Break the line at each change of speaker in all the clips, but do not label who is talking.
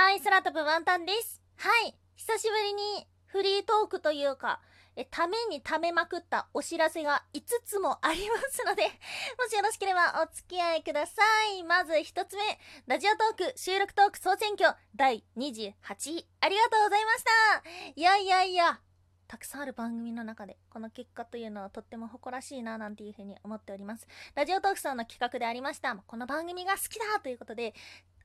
はい、空飛ぶワンタンです。はい、久しぶりにフリートークというか、え、ためにためまくったお知らせが5つもありますので、もしよろしければお付き合いください。まず1つ目、ラジオトーク収録トーク総選挙第28位、ありがとうございました。いやいやいや、たくさんある番組の中で、この結果というのはとっても誇らしいな、なんていうふうに思っております。ラジオトークさんの企画でありました、この番組が好きだということで、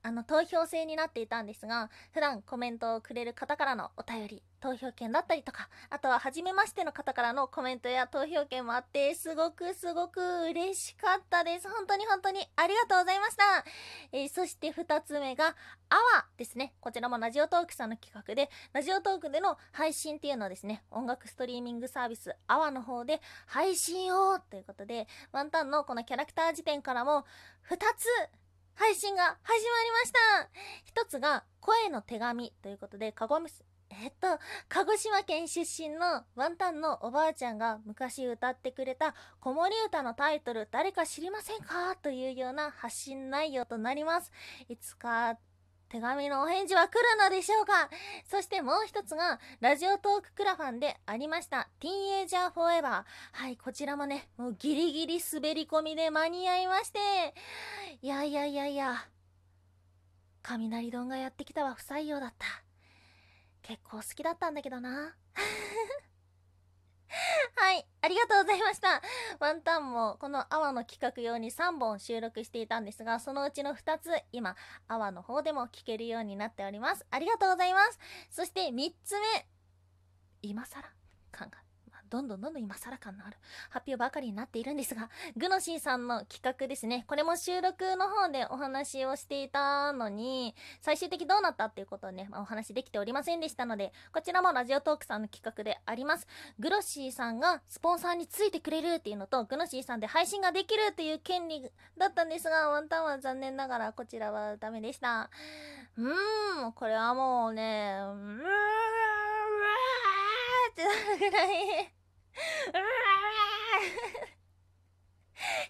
あの、投票制になっていたんですが、普段コメントをくれる方からのお便り、投票権だったりとか、あとは初めましての方からのコメントや投票権もあって、すごくすごく嬉しかったです。本当に本当にありがとうございました。えーそして二つ目が、アワですね。こちらもラジオトークさんの企画で、ラジオトークでの配信っていうのをですね、音楽ストリーミングサービス、アワの方で配信をということで、ワンタンのこのキャラクター辞典からも、二つ配信が始まりました一つが声の手紙ということで、かごみす、えっと、鹿児島県出身のワンタンのおばあちゃんが昔歌ってくれた子守歌のタイトル誰か知りませんか？というような発信内容となります。いつか手紙のお返事は来るのでしょうか？そしてもう一つが、ラジオトーククラファンでありました、ティーンエイジャーフォーエバー。はい、こちらもね、もうギリギリ滑り込みで間に合いまして、いやいやいやいや、雷丼がやってきたは不採用だった。結構好きだったんだけどな。はい、ありがとうございました。ワンタンもこのアワの企画用に3本収録していたんですが、そのうちの2つ、今、アワの方でも聞けるようになっております。ありがとうございます。そして3つ目、今更？感が、どんどんどんどん今更感のある発表ばかりになっているんですが、グノシーさんの企画ですね。これも収録の方でお話をしていたのに、最終的どうなったっていうことをね、まあお話できておりませんでしたので、こちらもラジオトークさんの企画であります。グロシーさんがスポンサーについてくれるっていうのと、グノシーさんで配信ができるっていう権利だったんですが、ワンタンは残念ながらこちらはダメでした。うーん、これはもうね、うーん、うーってなるぐらい、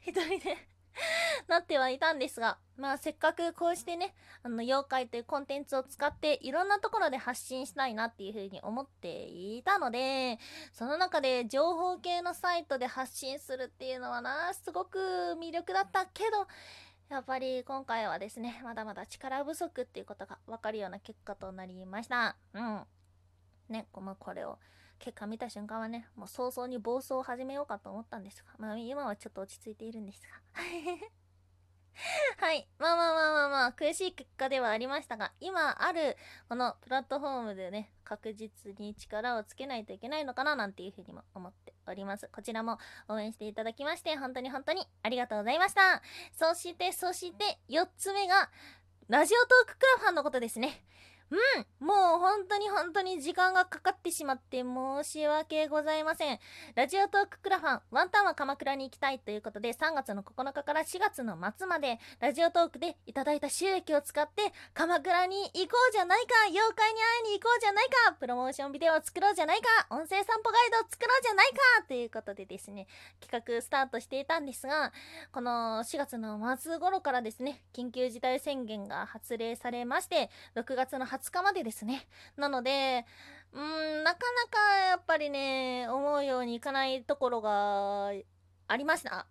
一人でなってはいたんですが、まあせっかくこうしてね、あの、妖怪というコンテンツを使っていろんなところで発信したいなっていうふうに思っていたので、その中で情報系のサイトで発信するっていうのはな、すごく魅力だったけど、やっぱり今回はですね、まだまだ力不足っていうことがわかるような結果となりました。うん。ね、このこれを結果見た瞬間はね、もう早々に暴走を始めようかと思ったんですが、まあ今はちょっと落ち着いているんですが。はい。まあまあまあまあまあ、悔しい結果ではありましたが、今あるこのプラットフォームでね、確実に力をつけないといけないのかななんていうふうにも思っております。こちらも応援していただきまして、本当に本当にありがとうございました。そして、そして、4つ目が、ラジオトーククラファンのことですね。うんもう本当に本当に時間がかかってしまって申し訳ございません。ラジオトーククラファン、ワンタンは鎌倉に行きたいということで、3月の9日から4月の末まで、ラジオトークでいただいた収益を使って、鎌倉に行こうじゃないか妖怪に会いに行こうじゃないかプロモーションビデオを作ろうじゃないか音声散歩ガイドを作ろうじゃないかということでですね、企画スタートしていたんですが、この4月の末頃からですね、緊急事態宣言が発令されまして、6月の20日までですね。なので、うん、なかなかやっぱりね、思うようにいかないところがありました。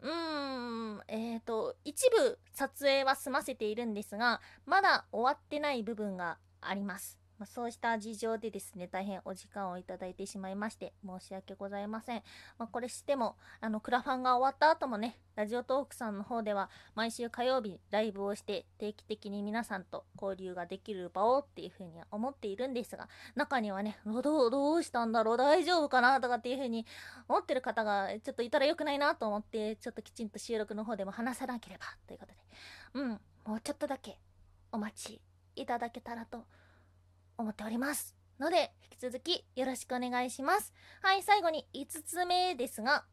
うーん、えっ、と、一部撮影は済ませているんですが、まだ終わってない部分があります。まあ、そうした事情でですね、大変お時間をいただいてしまいまして、申し訳ございません。まあ、これしても、あの、クラファンが終わった後もね、ラジオトークさんの方では、毎週火曜日ライブをして、定期的に皆さんと交流ができる場をっていうふうには思っているんですが、中にはね、どう、どうしたんだろう大丈夫かなとかっていうふうに思ってる方がちょっといたら良くないなと思って、ちょっときちんと収録の方でも話さなければということで、うん、もうちょっとだけお待ちいただけたらと思っております。ので、引き続きよろしくお願いします。はい、最後に5つ目ですが、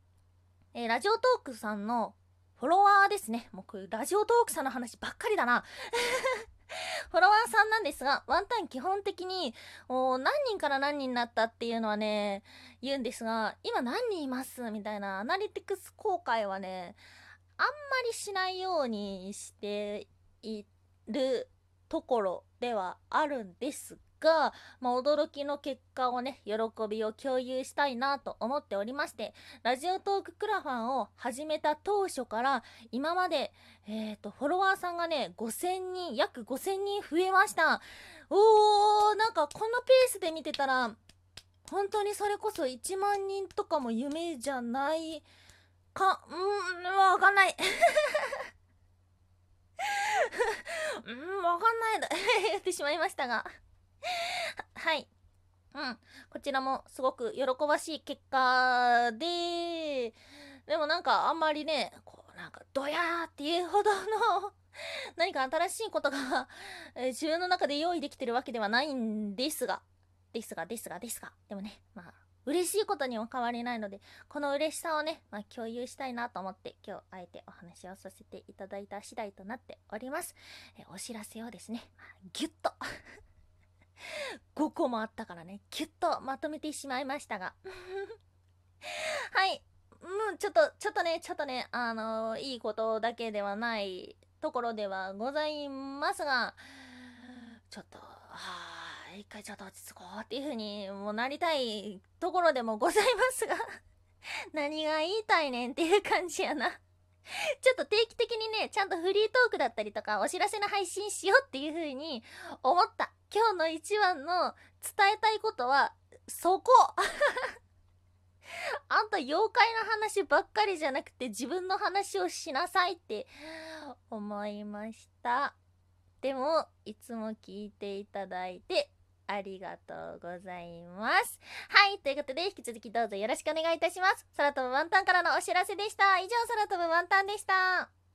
えーラジオトークさんのフォロワーですね。もうこラジオトークさんの話ばっかりだな。フォロワーさんなんですが、ワンタン基本的に、お何人から何人になったっていうのはね、言うんですが、今何人いますみたいなアナリティクス公開はね、あんまりしないようにしているところではあるんですが、まあ、驚きの結果をね、喜びを共有したいなと思っておりまして、ラジオトーククラファンを始めた当初から、今まで、えっ、ー、と、フォロワーさんがね、5000人、約5000人増えました。おー、なんかこのペースで見てたら、本当にそれこそ1万人とかも夢じゃないか、うん、わかんない。うん、わかんないだ。言ってしまいましたが。はい。うん。こちらもすごく喜ばしい結果で、でもなんかあんまりね、こうなんかドヤーっていうほどの 何か新しいことが自分の中で用意できてるわけではないんですが、ですが、ですが、ですが、でもね、まあ、嬉しいことにも変わりないので、この嬉しさをね、まあ、共有したいなと思って、今日、あえてお話をさせていただいた次第となっております。えお知らせをですね、まあ、ぎゅっと5個もあったからね、ぎゅっとまとめてしまいましたが。はい。もう、ちょっと、ちょっとね、ちょっとね、あのー、いいことだけではないところではございますが、ちょっと、はあ、一回ちょっと落ち着こうっていう風にもなりたいところでもございますが何が言いたいねんっていう感じやな ちょっと定期的にね、ちゃんとフリートークだったりとか、お知らせの配信しようっていう風に思った。今日の一番の伝えたいことは、そこ あんた妖怪の話ばっかりじゃなくて自分の話をしなさいって思いました。でも、いつも聞いていただいてありがとうございます。はい。ということで、引き続きどうぞよろしくお願いいたします。空飛ぶワンタンからのお知らせでした。以上、空飛ぶワンタンでした。